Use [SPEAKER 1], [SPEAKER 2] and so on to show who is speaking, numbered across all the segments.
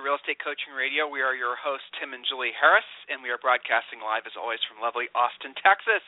[SPEAKER 1] Real Estate Coaching Radio. We are your hosts, Tim and Julie Harris, and we are broadcasting live, as always, from lovely Austin, Texas.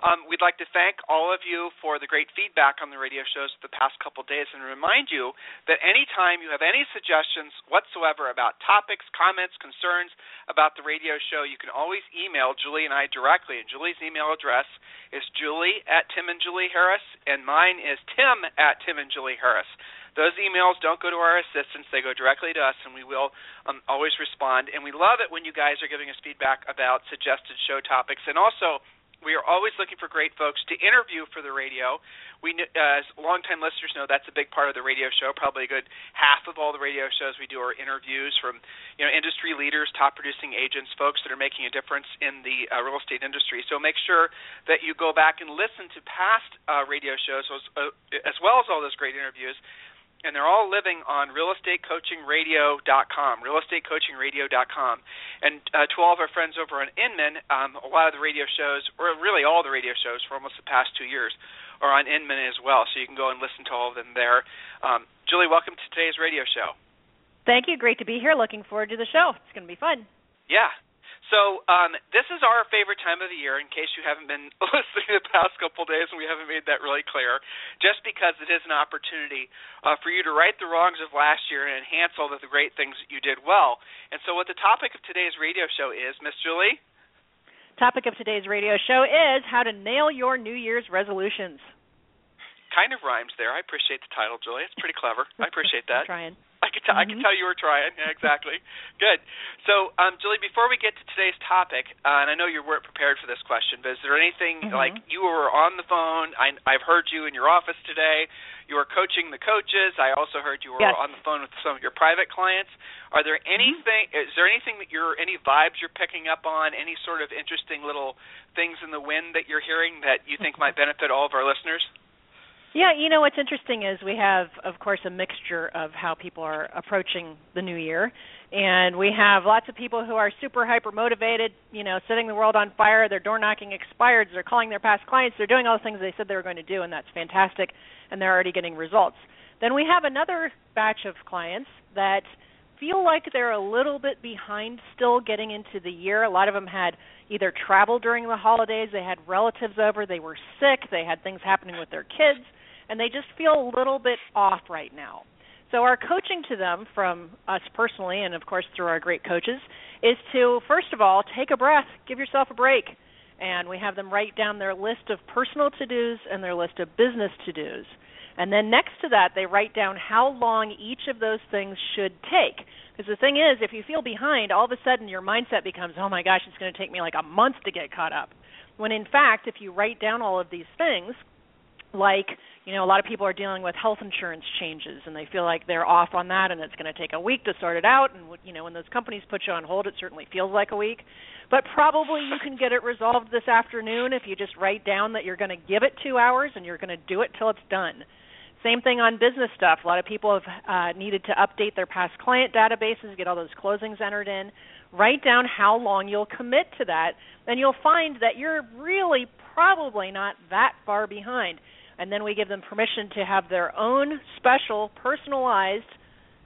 [SPEAKER 1] Um, we'd like to thank all of you for the great feedback on the radio shows the past couple days and remind you that anytime you have any suggestions whatsoever about topics, comments, concerns about the radio show, you can always email Julie and I directly. And Julie's email address is julie at Tim and Julie Harris, and mine is tim at Tim and Julie Harris. Those emails don't go to our assistants; they go directly to us, and we will um, always respond. And we love it when you guys are giving us feedback about suggested show topics, and also we are always looking for great folks to interview for the radio. We, uh, as longtime listeners know, that's a big part of the radio show. Probably a good half of all the radio shows we do are interviews from, you know, industry leaders, top producing agents, folks that are making a difference in the uh, real estate industry. So make sure that you go back and listen to past uh, radio shows as, uh, as well as all those great interviews and they're all living on realestatecoachingradio.com, realestatecoachingradio.com. And uh, to all of our friends over on Inman, um, a lot of the radio shows, or really all the radio shows for almost the past two years, are on Inman as well. So you can go and listen to all of them there. Um, Julie, welcome to today's radio show.
[SPEAKER 2] Thank you. Great to be here. Looking forward to the show. It's going to be fun.
[SPEAKER 1] Yeah, so um, this is our favorite time of the year. In case you haven't been listening the past couple of days, and we haven't made that really clear, just because it is an opportunity uh, for you to right the wrongs of last year and enhance all of the great things that you did well. And so, what the topic of today's radio show is, Miss Julie.
[SPEAKER 2] Topic of today's radio show is how to nail your New Year's resolutions.
[SPEAKER 1] Kind of rhymes there. I appreciate the title, Julie. It's pretty clever. I appreciate that.
[SPEAKER 2] trying.
[SPEAKER 1] I could mm-hmm. I could tell you were trying. Yeah, exactly. Good. So, um, Julie, before we get to today's topic, uh, and I know you weren't prepared for this question, but is there anything
[SPEAKER 2] mm-hmm.
[SPEAKER 1] like you were on the phone? I, I've heard you in your office today. You were coaching the coaches. I also heard you were
[SPEAKER 2] yes.
[SPEAKER 1] on the phone with some of your private clients. Are there
[SPEAKER 2] mm-hmm.
[SPEAKER 1] anything? Mm-hmm. Is there anything that you're any vibes you're picking up on? Any sort of interesting little things in the wind that you're hearing that you think might benefit all of our listeners?
[SPEAKER 2] Yeah, you know what's interesting is we have, of course, a mixture of how people are approaching the new year, and we have lots of people who are super hyper motivated, you know, setting the world on fire. They're door knocking expireds. They're calling their past clients. They're doing all the things they said they were going to do, and that's fantastic. And they're already getting results. Then we have another batch of clients that feel like they're a little bit behind still getting into the year. A lot of them had either travel during the holidays, they had relatives over, they were sick, they had things happening with their kids and they just feel a little bit off right now. So our coaching to them from us personally and of course through our great coaches is to first of all take a breath, give yourself a break. And we have them write down their list of personal to-dos and their list of business to-dos. And then next to that, they write down how long each of those things should take. Because the thing is, if you feel behind, all of a sudden your mindset becomes, oh my gosh, it's going to take me like a month to get caught up. When in fact, if you write down all of these things, like you know a lot of people are dealing with health insurance changes and they feel like they're off on that and it's going to take a week to sort it out and you know when those companies put you on hold it certainly feels like a week. But probably you can get it resolved this afternoon if you just write down that you're going to give it 2 hours and you're going to do it till it's done. Same thing on business stuff. A lot of people have uh, needed to update their past client databases get all those closings entered in. Write down how long you'll commit to that and you'll find that you're really probably not that far behind and then we give them permission to have their own special personalized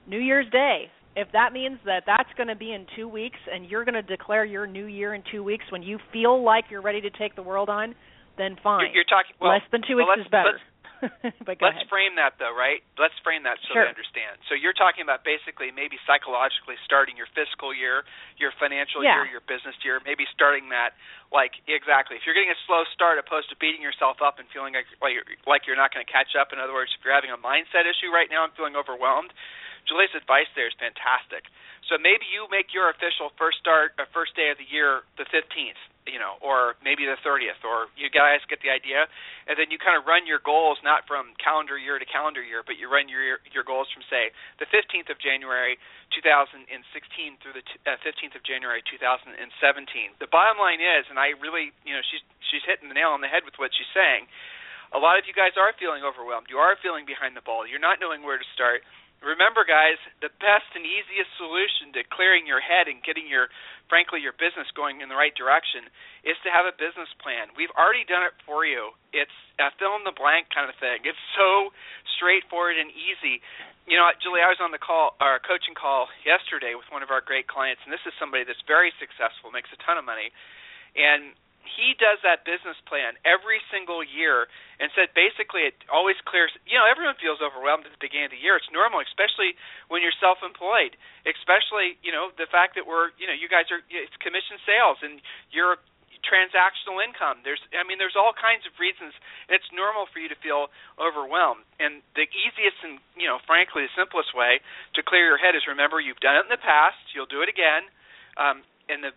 [SPEAKER 2] New Year's Day. If that means that that's going to be in 2 weeks and you're going to declare your new year in 2 weeks when you feel like you're ready to take the world on, then fine.
[SPEAKER 1] You're, you're talking well,
[SPEAKER 2] less than 2 weeks
[SPEAKER 1] well,
[SPEAKER 2] is better.
[SPEAKER 1] but
[SPEAKER 2] let's
[SPEAKER 1] ahead. frame that though, right? Let's frame that so
[SPEAKER 2] sure.
[SPEAKER 1] they understand. So you're talking about basically maybe psychologically starting your fiscal year, your financial
[SPEAKER 2] yeah.
[SPEAKER 1] year, your business year, maybe starting that like exactly. If you're getting a slow start opposed to beating yourself up and feeling like like you're, like you're not going to catch up. In other words, if you're having a mindset issue right now and feeling overwhelmed, Julie's advice there is fantastic. So maybe you make your official first start, uh, first day of the year, the 15th, you know, or maybe the 30th, or you guys get the idea, and then you kind of run your goals not from calendar year to calendar year, but you run your your goals from say the 15th of January 2016 through the t- uh, 15th of January 2017. The bottom line is, and I really, you know, she's she's hitting the nail on the head with what she's saying. A lot of you guys are feeling overwhelmed. You are feeling behind the ball. You're not knowing where to start remember guys the best and easiest solution to clearing your head and getting your frankly your business going in the right direction is to have a business plan. We've already done it for you. It's a fill in the blank kind of thing. It's so straightforward and easy. You know julie i was on the call our coaching call yesterday with one of our great clients and this is somebody that's very successful makes a ton of money. And he does that business plan every single year and said basically it always clears you know everyone feels overwhelmed at the beginning of the year. It's normal especially when you're self employed especially you know the fact that we're you know you guys are it's commission sales and you're transactional income. There's i mean there's all kinds of reasons. It's normal for you to feel overwhelmed. And the easiest and you know frankly the simplest way to clear your head is remember you've done it in the past. You'll do it again. Um, and the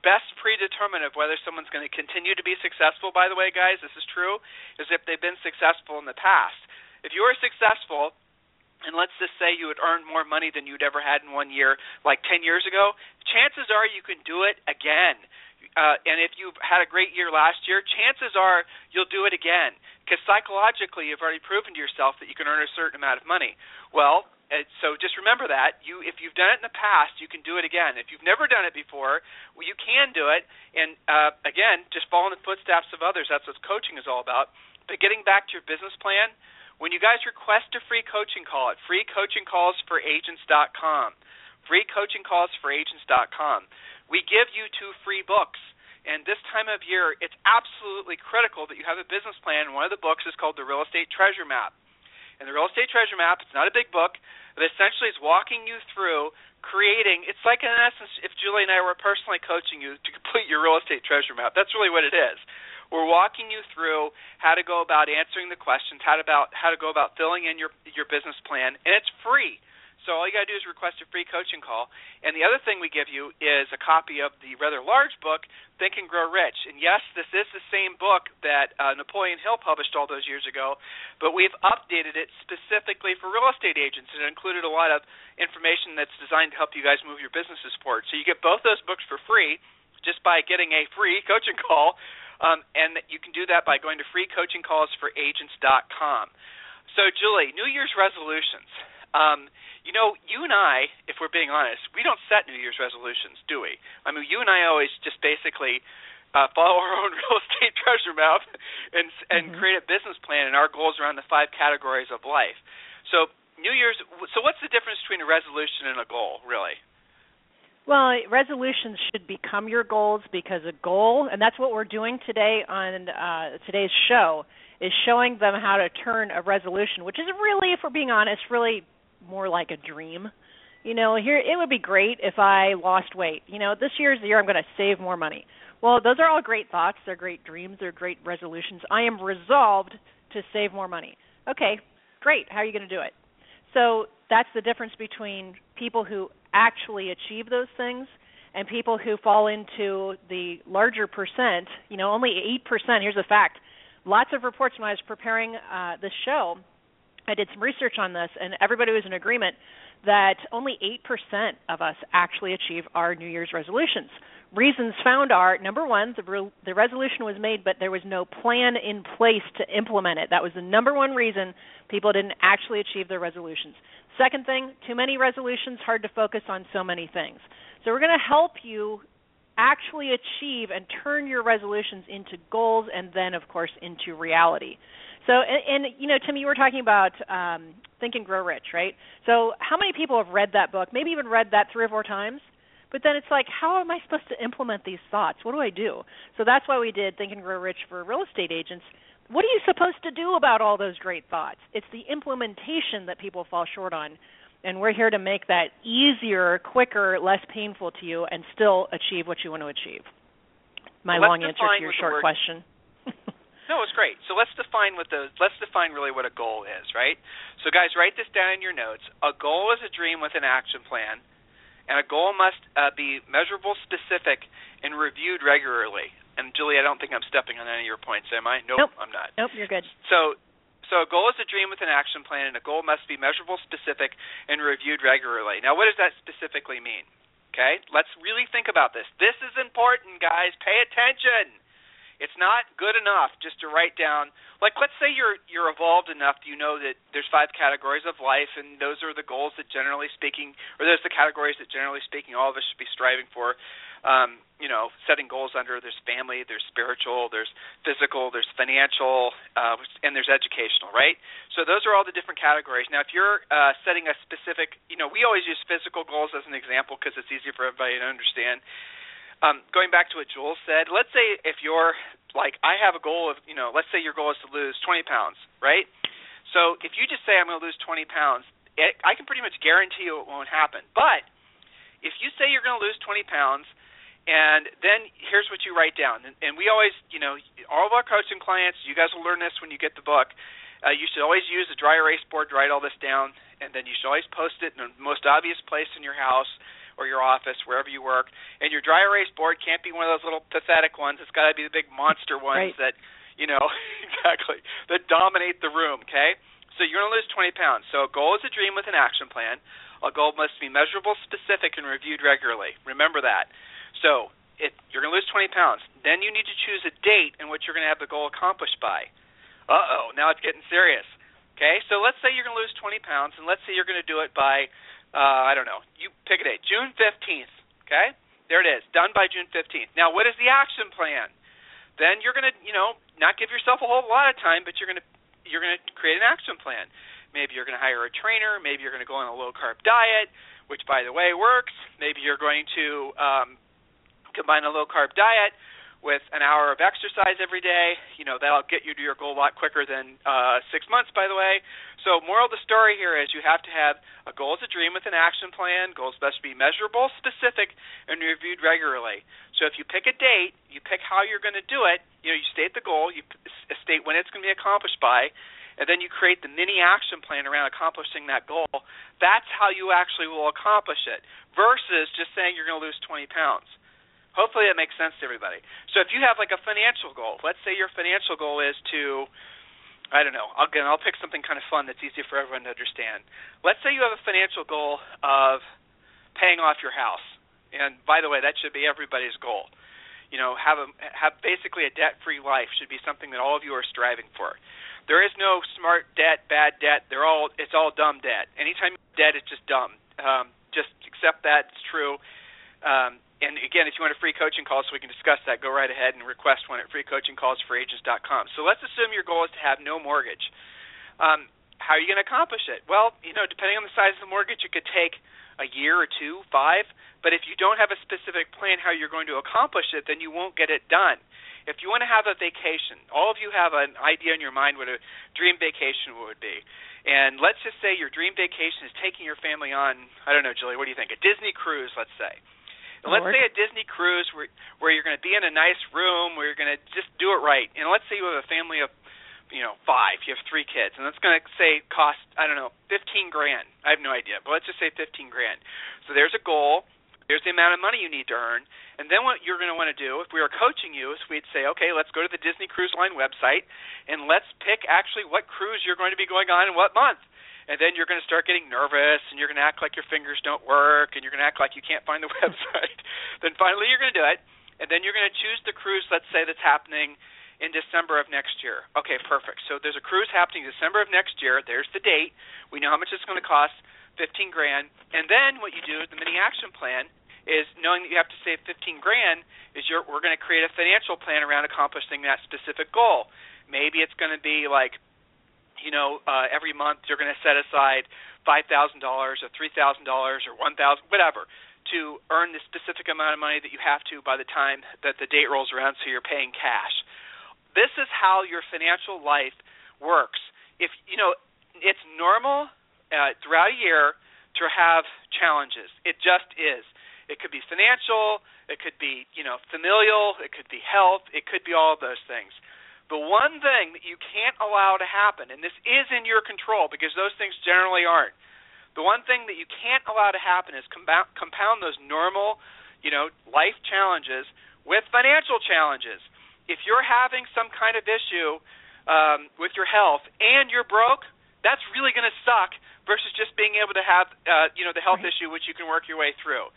[SPEAKER 1] best predetermine of whether someone's going to continue to be successful, by the way, guys, this is true, is if they've been successful in the past. If you are successful, and let's just say you had earned more money than you'd ever had in one year, like 10 years ago, chances are you can do it again. Uh, and if you've had a great year last year, chances are you'll do it again because psychologically you've already proven to yourself that you can earn a certain amount of money. Well, and so just remember that. You if you've done it in the past you can do it again. If you've never done it before well you can do it. And uh, again just follow in the footsteps of others. That's what coaching is all about. But getting back to your business plan when you guys request a free coaching call at freecoachingcallsforagents.com freecoachingcallsforagents.com we give you two free books. And this time of year it's absolutely critical that you have a business plan. One of the books is called the real estate treasure map and the real estate treasure map it's not a big book but essentially it's walking you through creating it's like in essence if Julie and I were personally coaching you to complete your real estate treasure map. That's really what it is. We're walking you through how to go about answering the questions, how to about how to go about filling in your your business plan, and it's free. So all you got to do is request a free coaching call. And the other thing we give you is a copy of the rather large book, Think and Grow Rich. And yes, this is the same book that uh, Napoleon Hill published all those years ago, but we've updated it specifically for real estate agents. And it included a lot of information that's designed to help you guys move your businesses forward. So you get both those books for free just by getting a free coaching call. Um, and you can do that by going to freecoachingcallsforagents.com. So, Julie, New Year's resolutions. Um, you know, you and I, if we're being honest, we don't set New Year's resolutions, do we? I mean, you and I always just basically uh, follow our own real estate treasure map and and mm-hmm. create a business plan and our goals around the five categories of life. So New Year's. So what's the difference between a resolution and a goal, really?
[SPEAKER 2] Well, resolutions should become your goals because a goal, and that's what we're doing today on uh, today's show, is showing them how to turn a resolution, which is really, if we're being honest, really more like a dream. You know, here it would be great if I lost weight. You know, this year's the year I'm going to save more money. Well, those are all great thoughts. They're great dreams. They're great resolutions. I am resolved to save more money. Okay, great. How are you going to do it? So that's the difference between people who actually achieve those things and people who fall into the larger percent. You know, only 8%. Here's a fact. Lots of reports when I was preparing uh, this show I did some research on this, and everybody was in agreement that only 8% of us actually achieve our New Year's resolutions. Reasons found are number one, the, re- the resolution was made, but there was no plan in place to implement it. That was the number one reason people didn't actually achieve their resolutions. Second thing, too many resolutions, hard to focus on so many things. So we're going to help you actually achieve and turn your resolutions into goals and then, of course, into reality. So, and, and you know, Tim, you were talking about um, Think and Grow Rich, right? So, how many people have read that book? Maybe even read that three or four times. But then it's like, how am I supposed to implement these thoughts? What do I do? So that's why we did Think and Grow Rich for real estate agents. What are you supposed to do about all those great thoughts? It's the implementation that people fall short on. And we're here to make that easier, quicker, less painful to you, and still achieve what you want to achieve. My
[SPEAKER 1] well,
[SPEAKER 2] long answer to your short question.
[SPEAKER 1] No, it's great. So let's define what the let's define really what a goal is, right? So guys, write this down in your notes. A goal is a dream with an action plan, and a goal must uh, be measurable, specific, and reviewed regularly. And Julie, I don't think I'm stepping on any of your points, am I?
[SPEAKER 2] Nope, nope.
[SPEAKER 1] I'm not.
[SPEAKER 2] Nope, you're good.
[SPEAKER 1] So so a goal is a dream with an action plan, and a goal must be measurable, specific, and reviewed regularly. Now, what does that specifically mean? Okay, let's really think about this. This is important, guys. Pay attention. It's not good enough just to write down like let's say you're you're evolved enough you know that there's five categories of life and those are the goals that generally speaking or those are the categories that generally speaking all of us should be striving for um, you know, setting goals under there's family, there's spiritual, there's physical, there's financial, uh, and there's educational, right? So those are all the different categories. Now, if you're uh, setting a specific, you know, we always use physical goals as an example because it's easier for everybody to understand. Um, going back to what Jules said, let's say if you're like, I have a goal of, you know, let's say your goal is to lose 20 pounds, right? So if you just say I'm going to lose 20 pounds, it, I can pretty much guarantee you it won't happen. But if you say you're going to lose 20 pounds and then here's what you write down. And, and we always, you know, all of our coaching clients, you guys will learn this when you get the book. Uh, you should always use a dry erase board to write all this down, and then you should always post it in the most obvious place in your house or your office, wherever you work. And your dry erase board can't be one of those little pathetic ones. It's got to be the big monster ones
[SPEAKER 2] right.
[SPEAKER 1] that, you know, exactly that dominate the room. Okay. So you're going to lose 20 pounds. So a goal is a dream with an action plan. A goal must be measurable, specific, and reviewed regularly. Remember that. So if you're going to lose 20 pounds. Then you need to choose a date in which you're going to have the goal accomplished by. Uh oh, now it's getting serious. Okay, so let's say you're going to lose 20 pounds, and let's say you're going to do it by, uh, I don't know, you pick a date, June 15th. Okay, there it is, done by June 15th. Now, what is the action plan? Then you're to, you know, not give yourself a whole lot of time, but you're to you're to create an action plan. Maybe you're to hire a trainer. Maybe you're to go on a low carb diet, which, by the way, works. Maybe you're going to um, combine a low carb diet with an hour of exercise every day, you know, that'll get you to your goal a lot quicker than uh, six months, by the way. So, moral of the story here is you have to have a goal as a dream with an action plan. Goals must be measurable, specific, and reviewed regularly. So, if you pick a date, you pick how you're going to do it, you know, you state the goal, you state when it's going to be accomplished by, and then you create the mini action plan around accomplishing that goal. That's how you actually will accomplish it versus just saying you're going to lose 20 pounds. Hopefully that makes sense to everybody. So if you have like a financial goal, let's say your financial goal is to I don't know. Again, I'll pick something kind of fun that's easy for everyone to understand. Let's say you have a financial goal of paying off your house. And by the way, that should be everybody's goal. You know, have a have basically a debt-free life should be something that all of you are striving for. There is no smart debt, bad debt. They're all it's all dumb debt. Anytime debt, it's just dumb. Um, just accept that it's true. Um, again, if you want a free coaching call so we can discuss that, go right ahead and request one at freecoachingcallsforagents.com. So let's assume your goal is to have no mortgage. Um, how are you going to accomplish it? Well, you know, depending on the size of the mortgage, it could take a year or two, five. But if you don't have a specific plan how you're going to accomplish it, then you won't get it done. If you want to have a vacation, all of you have an idea in your mind what a dream vacation would be. And let's just say your dream vacation is taking your family on, I don't know, Julie, what do you think? A Disney cruise, let's say let's say a Disney cruise where where you're going to be in a nice room where you're going to just do it right. And let's say you have a family of you know five, you have three kids, and that's going to say cost I don't know fifteen grand. I have no idea, but let's just say fifteen grand. So there's a goal. There's the amount of money you need to earn. And then what you're going to want to do, if we were coaching you, is we'd say, okay, let's go to the Disney Cruise Line website and let's pick actually what cruise you're going to be going on in what month and then you're going to start getting nervous and you're going to act like your fingers don't work and you're going to act like you can't find the website then finally you're going to do it and then you're going to choose the cruise let's say that's happening in December of next year. Okay, perfect. So there's a cruise happening December of next year. There's the date. We know how much it's going to cost, 15 grand. And then what you do, with the mini action plan, is knowing that you have to save 15 grand, is you're, we're going to create a financial plan around accomplishing that specific goal. Maybe it's going to be like you know, uh, every month you're going to set aside five thousand dollars or three thousand dollars or one thousand, whatever, to earn the specific amount of money that you have to by the time that the date rolls around, so you're paying cash. This is how your financial life works. If you know, it's normal uh, throughout a year to have challenges. It just is. It could be financial. It could be you know familial. It could be health. It could be all of those things. The one thing that you can't allow to happen, and this is in your control because those things generally aren't. The one thing that you can't allow to happen is compound, compound those normal, you know, life challenges with financial challenges. If you're having some kind of issue um, with your health and you're broke, that's really going to suck versus just being able to have, uh, you know, the health right. issue which you can work your way through.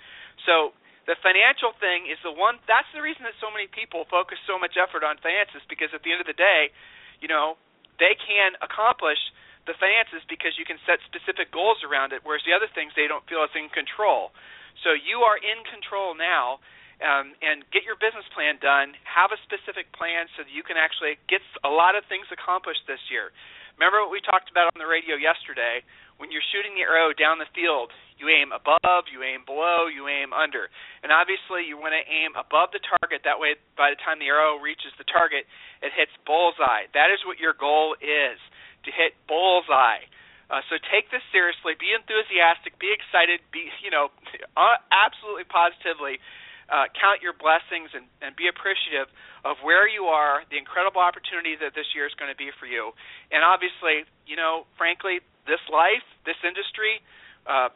[SPEAKER 1] So the financial thing is the one that's the reason that so many people focus so much effort on finances because at the end of the day you know they can accomplish the finances because you can set specific goals around it whereas the other things they don't feel as in control. So you are in control now um, and get your business plan done. Have a specific plan so that you can actually get a lot of things accomplished this year remember what we talked about on the radio yesterday when you're shooting the arrow down the field, you aim above, you aim below, you aim under. And obviously, you want to aim above the target. That way, by the time the arrow reaches the target, it hits bullseye. That is what your goal is to hit bullseye. Uh, so take this seriously. Be enthusiastic. Be excited. Be you know, absolutely positively. Uh, count your blessings and, and be appreciative of where you are, the incredible opportunity that this year is going to be for you. And obviously, you know, frankly, this life, this industry, uh,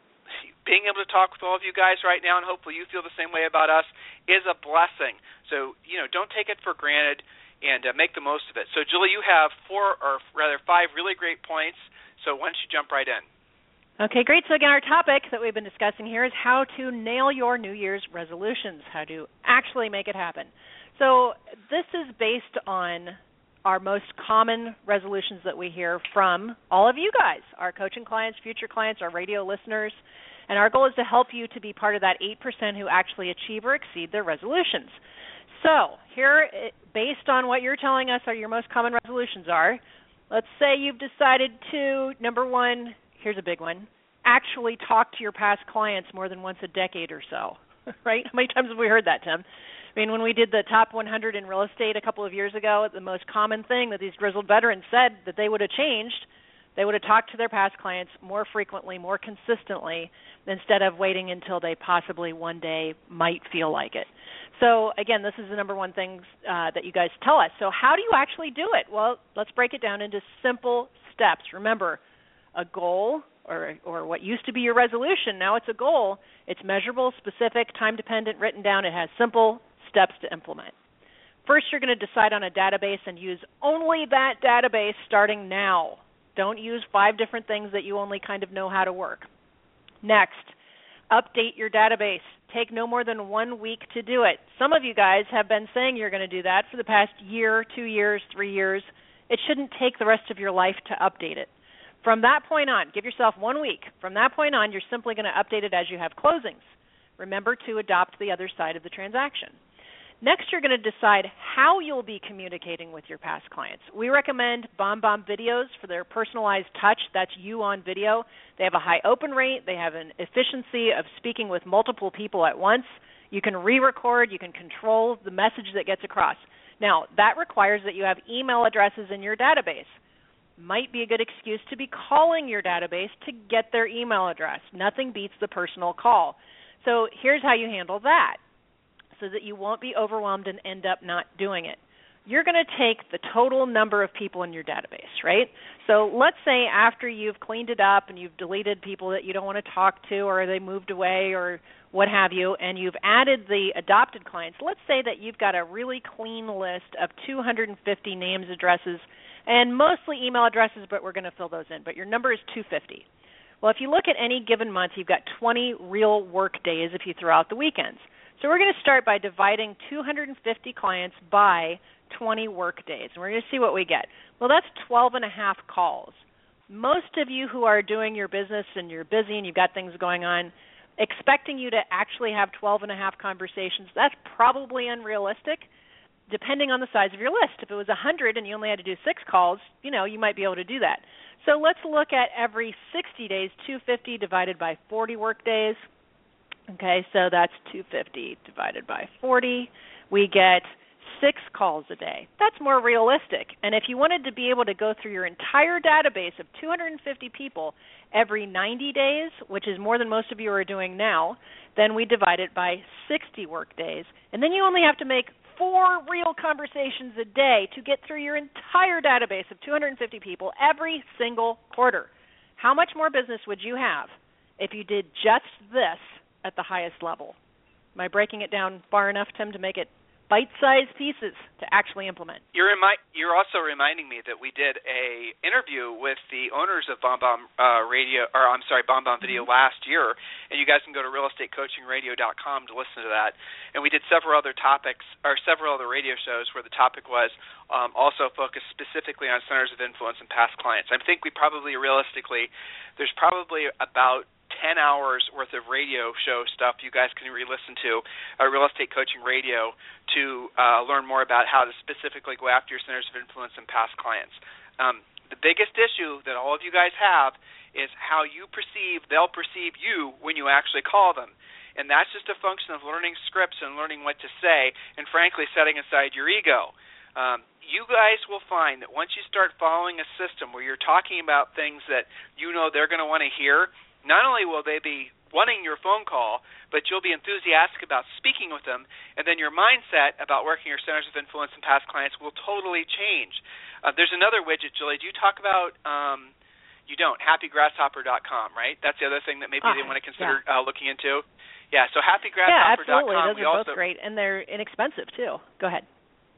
[SPEAKER 1] being able to talk with all of you guys right now, and hopefully you feel the same way about us, is a blessing. So you know, don't take it for granted, and uh, make the most of it. So Julie, you have four or rather five really great points. So why don't you jump right in?
[SPEAKER 2] Okay, great. So again, our topic that we've been discussing here is how to nail your New Year's resolutions, how to actually make it happen. So this is based on our most common resolutions that we hear from all of you guys, our coaching clients, future clients, our radio listeners. And our goal is to help you to be part of that 8% who actually achieve or exceed their resolutions. So, here, based on what you're telling us are your most common resolutions are, let's say you've decided to, number one, here's a big one, actually talk to your past clients more than once a decade or so. right? How many times have we heard that, Tim? I mean, when we did the top 100 in real estate a couple of years ago, the most common thing that these grizzled veterans said that they would have changed, they would have talked to their past clients more frequently, more consistently, instead of waiting until they possibly one day might feel like it. So again, this is the number one thing uh, that you guys tell us. So how do you actually do it? Well, let's break it down into simple steps. Remember, a goal or or what used to be your resolution, now it's a goal. It's measurable, specific, time dependent, written down. It has simple steps to implement. First, you're going to decide on a database and use only that database starting now. Don't use five different things that you only kind of know how to work. Next, update your database. Take no more than one week to do it. Some of you guys have been saying you're going to do that for the past year, two years, three years. It shouldn't take the rest of your life to update it. From that point on, give yourself one week. From that point on, you're simply going to update it as you have closings. Remember to adopt the other side of the transaction. Next, you're going to decide how you'll be communicating with your past clients. We recommend BombBomb videos for their personalized touch. That's you on video. They have a high open rate, they have an efficiency of speaking with multiple people at once. You can re record, you can control the message that gets across. Now, that requires that you have email addresses in your database. Might be a good excuse to be calling your database to get their email address. Nothing beats the personal call. So here's how you handle that so that you won't be overwhelmed and end up not doing it. You're going to take the total number of people in your database, right? So let's say after you've cleaned it up and you've deleted people that you don't want to talk to or they moved away or what have you, and you've added the adopted clients, let's say that you've got a really clean list of 250 names, addresses, and mostly email addresses, but we're going to fill those in. But your number is 250. Well, if you look at any given month, you've got 20 real work days if you throw out the weekends. So we're going to start by dividing 250 clients by 20 work days, and we're going to see what we get. Well, that's 12 and a half calls. Most of you who are doing your business and you're busy and you've got things going on, expecting you to actually have 12 and a half conversations, that's probably unrealistic depending on the size of your list. If it was 100 and you only had to do 6 calls, you know, you might be able to do that. So let's look at every 60 days, 250 divided by 40 work days. Okay, so that's 250 divided by 40. We get six calls a day. That's more realistic. And if you wanted to be able to go through your entire database of 250 people every 90 days, which is more than most of you are doing now, then we divide it by 60 work days. And then you only have to make four real conversations a day to get through your entire database of 250 people every single quarter. How much more business would you have if you did just this at the highest level? Am I breaking it down far enough, Tim, to make it bite-sized pieces to actually implement.
[SPEAKER 1] You're remi- you're also reminding me that we did a interview with the owners of Bomb Bomb uh, Radio, or I'm sorry, Bomb Bomb Video mm-hmm. last year, and you guys can go to realestatecoachingradio.com to listen to that. And we did several other topics, or several other radio shows where the topic was um, also focused specifically on centers of influence and past clients. I think we probably realistically, there's probably about 10 hours worth of radio show stuff you guys can re-listen to uh, real estate coaching radio to uh, learn more about how to specifically go after your centers of influence and past clients. Um, the biggest issue that all of you guys have is how you perceive they'll perceive you when you actually call them. And that's just a function of learning scripts and learning what to say and frankly setting aside your ego. Um, you guys will find that once you start following a system where you're talking about things that you know they're going to want to hear not only will they be wanting your phone call, but you'll be enthusiastic about speaking with them, and then your mindset about working your centers of influence and past clients will totally change. Uh, there's another widget, Julie. Do you talk about? Um, you don't. HappyGrasshopper.com, right? That's the other thing that maybe they want to consider
[SPEAKER 2] yeah.
[SPEAKER 1] uh, looking into. Yeah. So HappyGrasshopper.com.
[SPEAKER 2] Yeah, absolutely. Those
[SPEAKER 1] we
[SPEAKER 2] are
[SPEAKER 1] also,
[SPEAKER 2] both great, and they're inexpensive too. Go ahead.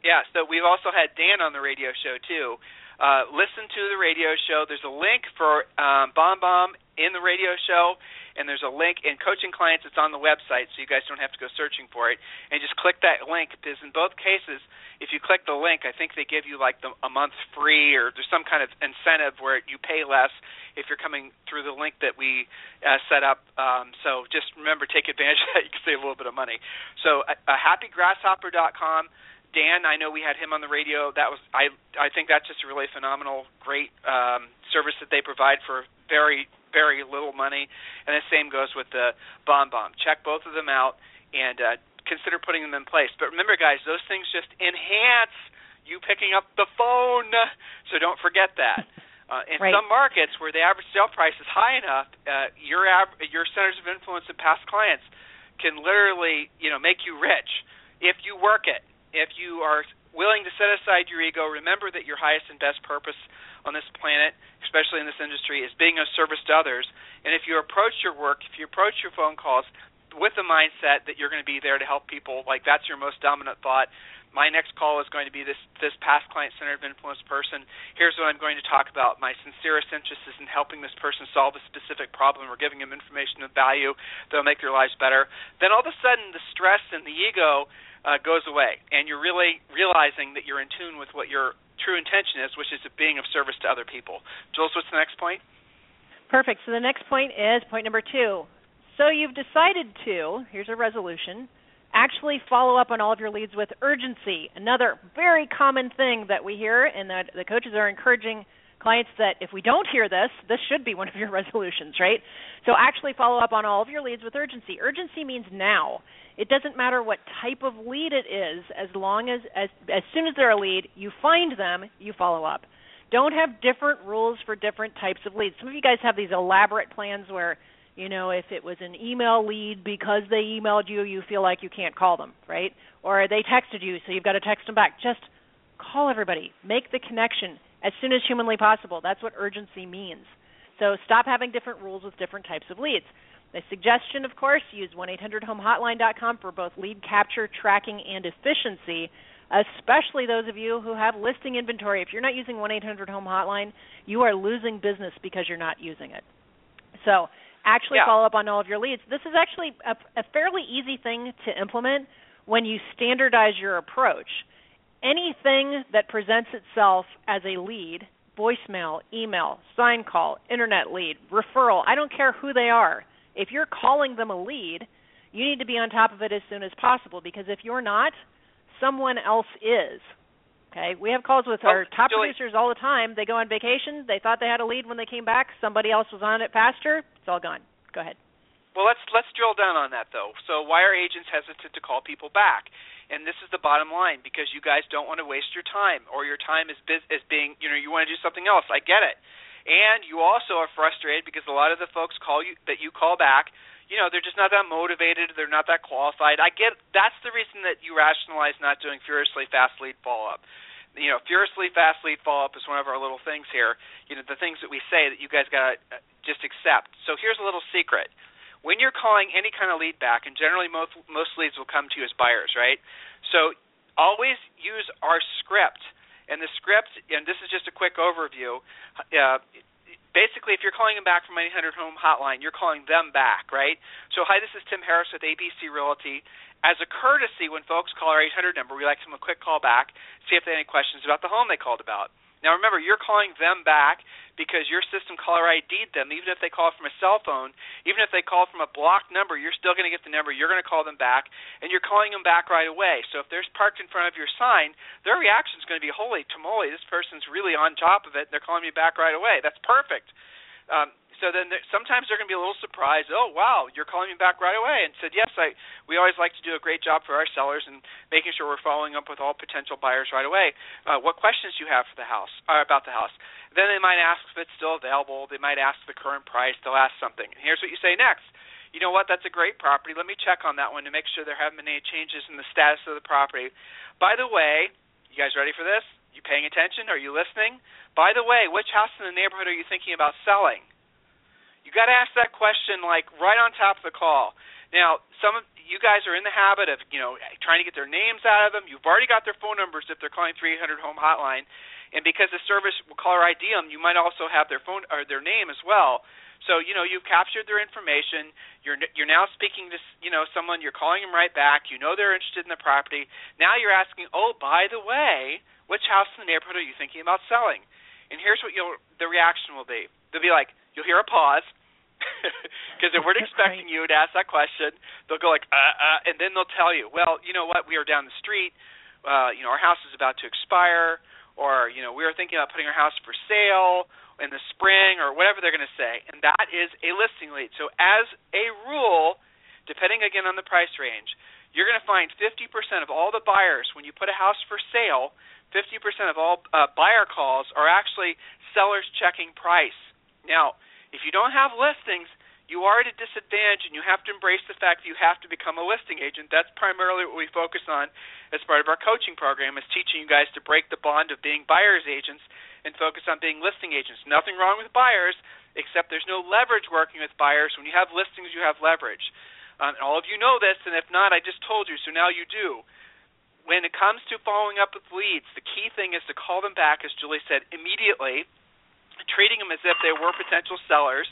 [SPEAKER 1] Yeah. So we've also had Dan on the radio show too. Uh, listen to the radio show. There's a link for um, Bomb Bomb in the radio show, and there's a link in coaching clients. It's on the website, so you guys don't have to go searching for it. And just click that link because in both cases, if you click the link, I think they give you like the, a month free, or there's some kind of incentive where you pay less if you're coming through the link that we uh, set up. Um, so just remember, take advantage of that. You can save a little bit of money. So uh, uh, happygrasshopper.com. Dan, I know we had him on the radio. That was I I think that's just a really phenomenal, great um, service that they provide for very very little money. And the same goes with the Bomb Bomb. Check both of them out and uh, consider putting them in place. But remember, guys, those things just enhance you picking up the phone. So don't forget that. Uh, in
[SPEAKER 2] right.
[SPEAKER 1] some markets where the average sale price is high enough, uh, your av- your centers of influence and past clients can literally, you know, make you rich if you work it if you are willing to set aside your ego, remember that your highest and best purpose on this planet, especially in this industry, is being of service to others. And if you approach your work, if you approach your phone calls with the mindset that you're going to be there to help people, like that's your most dominant thought. My next call is going to be this this past client centered influence person. Here's what I'm going to talk about. My sincerest interest is in helping this person solve a specific problem or giving them information of value that'll make their lives better. Then all of a sudden the stress and the ego uh, goes away, and you're really realizing that you're in tune with what your true intention is, which is being of service to other people. Jules, what's the next point?
[SPEAKER 2] Perfect. So the next point is point number two. So you've decided to, here's a resolution, actually follow up on all of your leads with urgency. Another very common thing that we hear, and that the coaches are encouraging clients that if we don't hear this, this should be one of your resolutions, right? So actually follow up on all of your leads with urgency. Urgency means now. It doesn't matter what type of lead it is, as long as as as soon as they're a lead, you find them, you follow up. Don't have different rules for different types of leads. Some of you guys have these elaborate plans where, you know, if it was an email lead because they emailed you, you feel like you can't call them, right? Or they texted you, so you've got to text them back. Just call everybody. Make the connection as soon as humanly possible. That's what urgency means. So stop having different rules with different types of leads. The suggestion, of course, use 1-800-HOME-HOTLINE.com for both lead capture, tracking, and efficiency, especially those of you who have listing inventory. If you're not using 1-800-HOME-HOTLINE, you are losing business because you're not using it. So actually
[SPEAKER 1] yeah.
[SPEAKER 2] follow up on all of your leads. This is actually a, a fairly easy thing to implement when you standardize your approach. Anything that presents itself as a lead, voicemail, email, sign call, internet lead, referral, I don't care who they are if you're calling them a lead, you need to be on top of it as soon as possible because if you're not, someone else is. Okay, we have calls with
[SPEAKER 1] oh,
[SPEAKER 2] our top producers all the time. They go on vacation. They thought they had a lead when they came back. Somebody else was on it faster. It's all gone. Go ahead.
[SPEAKER 1] Well, let's let's drill down on that though. So, why are agents hesitant to call people back? And this is the bottom line because you guys don't want to waste your time, or your time is biz- is being you know you want to do something else. I get it. and you also are frustrated because a lot of the folks call you that you call back you know they're just not that motivated they're not that qualified i get that's the reason that you rationalize not doing furiously fast lead follow up you know furiously fast lead follow up is one of our little things here you know the things that we say that you guys got to uh, just accept so here's a little secret when you're calling any kind of lead back and generally most most leads will come to you as buyers right so always use our script and the script, and this is just a quick overview. Uh, basically, if you're calling them back from any 100 Home Hotline, you're calling them back, right? So, hi, this is Tim Harris with ABC Realty. As a courtesy, when folks call our 800 number, we like to them a quick call back, see if they have any questions about the home they called about. Now remember, you're calling them back because your system caller ID'd them. Even if they call from a cell phone, even if they call from a blocked number, you're still going to get the number. You're going to call them back, and you're calling them back right away. So if there's parked in front of your sign, their reaction is going to be, "Holy tamale, this person's really on top of it. They're calling me back right away." That's perfect. Um, so then there, sometimes they're going to be a little surprised. Oh wow, you're calling me back right away, and said yes. I we always like to do a great job for our sellers and making sure we're following up with all potential buyers right away. Uh, what questions do you have for the house uh, about the house? Then they might ask if it's still available. They might ask the current price. They'll ask something. And here's what you say next. You know what? That's a great property. Let me check on that one to make sure there haven't been any changes in the status of the property. By the way, you guys ready for this? You paying attention? Are you listening? By the way, which house in the neighborhood are you thinking about selling? You got to ask that question like right on top of the call. Now, some of you guys are in the habit of, you know, trying to get their names out of them. You've already got their phone numbers if they're calling 300 home hotline, and because the service will caller ID them, you might also have their phone or their name as well. So you know you've captured their information. You're you're now speaking to you know someone. You're calling them right back. You know they're interested in the property. Now you're asking, oh by the way, which house in the neighborhood are you thinking about selling? And here's what you'll the reaction will be. They'll be like, you'll hear a pause because they weren't expecting you to ask that question. They'll go like, uh, uh, and then they'll tell you, well, you know what, we are down the street. Uh, you know, our house is about to expire, or you know, we are thinking about putting our house for sale in the spring, or whatever they're going to say, and that is a listing lead. So, as a rule, depending again on the price range, you're going to find 50% of all the buyers when you put a house for sale. 50% of all uh, buyer calls are actually sellers checking price. Now, if you don't have listings, you are at a disadvantage and you have to embrace the fact that you have to become a listing agent. That's primarily what we focus on as part of our coaching program is teaching you guys to break the bond of being buyers agents and focus on being listing agents. Nothing wrong with buyers, except there's no leverage working with buyers. When you have listings, you have leverage. Um, all of you know this, and if not, I just told you, so now you do. When it comes to following up with leads, the key thing is to call them back, as Julie said, immediately – treating them as if they were potential sellers,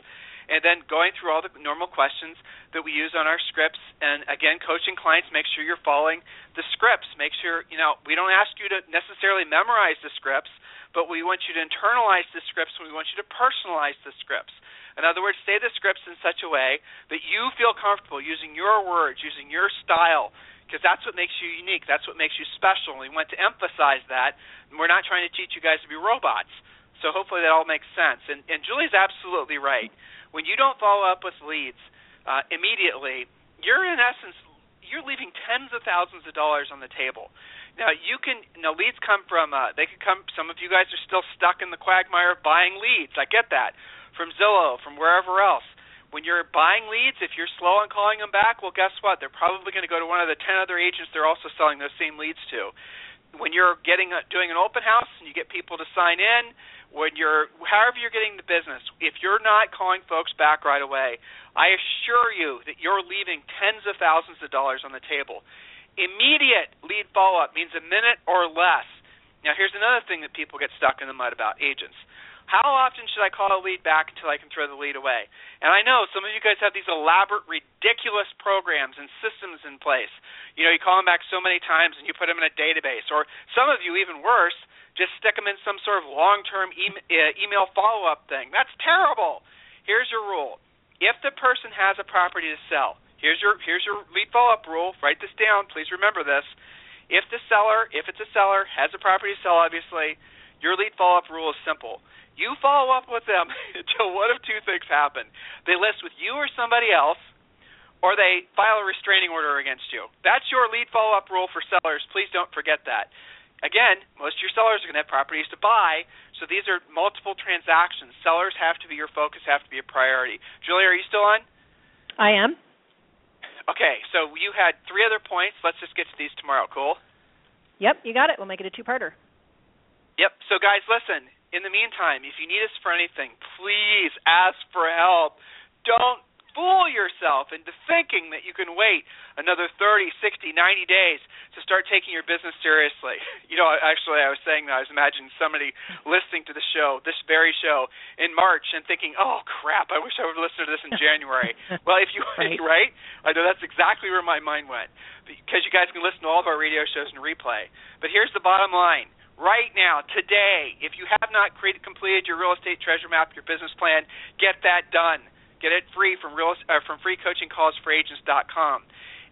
[SPEAKER 1] and then going through all the normal questions that we use on our scripts. And again, coaching clients, make sure you're following the scripts. Make sure, you know, we don't ask you to necessarily memorize the scripts, but we want you to internalize the scripts and we want you to personalize the scripts. In other words, say the scripts in such a way that you feel comfortable using your words, using your style, because that's what makes you unique. That's what makes you special. And we want to emphasize that. And we're not trying to teach you guys to be robots. So hopefully that all makes sense. And, and Julie's absolutely right. When you don't follow up with leads uh, immediately, you're in essence you're leaving tens of thousands of dollars on the table. Now you can now leads come from uh, they could come. Some of you guys are still stuck in the quagmire of buying leads. I get that from Zillow, from wherever else. When you're buying leads, if you're slow on calling them back, well, guess what? They're probably going to go to one of the ten other agents they're also selling those same leads to. When you're getting a, doing an open house and you get people to sign in, when you're however you're getting the business, if you're not calling folks back right away, I assure you that you're leaving tens of thousands of dollars on the table. Immediate lead follow up means a minute or less. Now here's another thing that people get stuck in the mud about agents. How often should I call a lead back until I can throw the lead away? And I know some of you guys have these elaborate, ridiculous programs and systems in place. You know, you call them back so many times and you put them in a database. Or some of you, even worse, just stick them in some sort of long-term e- uh, email follow-up thing. That's terrible. Here's your rule: if the person has a property to sell, here's your here's your lead follow-up rule. Write this down. Please remember this. If the seller, if it's a seller, has a property to sell, obviously, your lead follow-up rule is simple. You follow up with them until one of two things happen: they list with you or somebody else, or they file a restraining order against you. That's your lead follow-up rule for sellers. Please don't forget that again, most of your sellers are going to have properties to buy, so these are multiple transactions. Sellers have to be your focus, have to be a priority. Julie, are you still on?
[SPEAKER 2] I am.
[SPEAKER 1] Okay, so you had three other points. Let's just get to these tomorrow. Cool?
[SPEAKER 2] Yep, you got it. We'll make it a two-parter.
[SPEAKER 1] Yep. So guys, listen. In the meantime, if you need us for anything, please ask for help. Don't fool yourself into thinking that you can wait another 30, 60, 90 days to start taking your business seriously. You know, actually, I was saying that I was imagining somebody listening to the show, this very show, in March and thinking, "Oh crap, I wish I would have listened to this in January." well, if you
[SPEAKER 2] right.
[SPEAKER 1] right, I know that's exactly where my mind went because you guys can listen to all of our radio shows in replay. But here's the bottom line right now, today, if you have not created, completed your real estate treasure map, your business plan, get that done. Get it free from real uh, from freecoachingcallsforagents.com.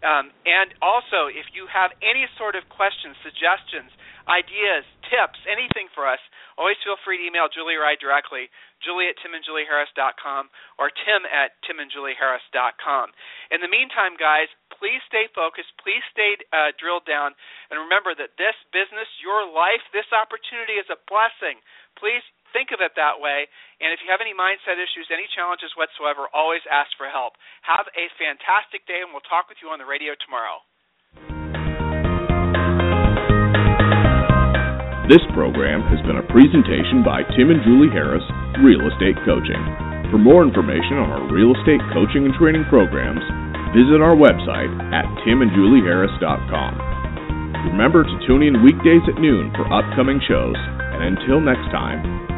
[SPEAKER 1] Um, and also, if you have any sort of questions, suggestions, ideas, tips, anything for us, always feel free to email Julie or I directly, Julie at timandjulieharris.com or Tim at timandjulieharris.com. In the meantime, guys, please stay focused. Please stay uh, drilled down. And remember that this business, your life, this opportunity is a blessing. Please think of it that way. And if you have any mindset issues, any challenges whatsoever, always ask for help. Have a fantastic day, and we'll talk with you on the radio tomorrow.
[SPEAKER 3] This program has been a presentation by Tim and Julie Harris, Real Estate Coaching. For more information on our real estate coaching and training programs, visit our website at timandjulieharris.com. Remember to tune in weekdays at noon for upcoming shows, and until next time,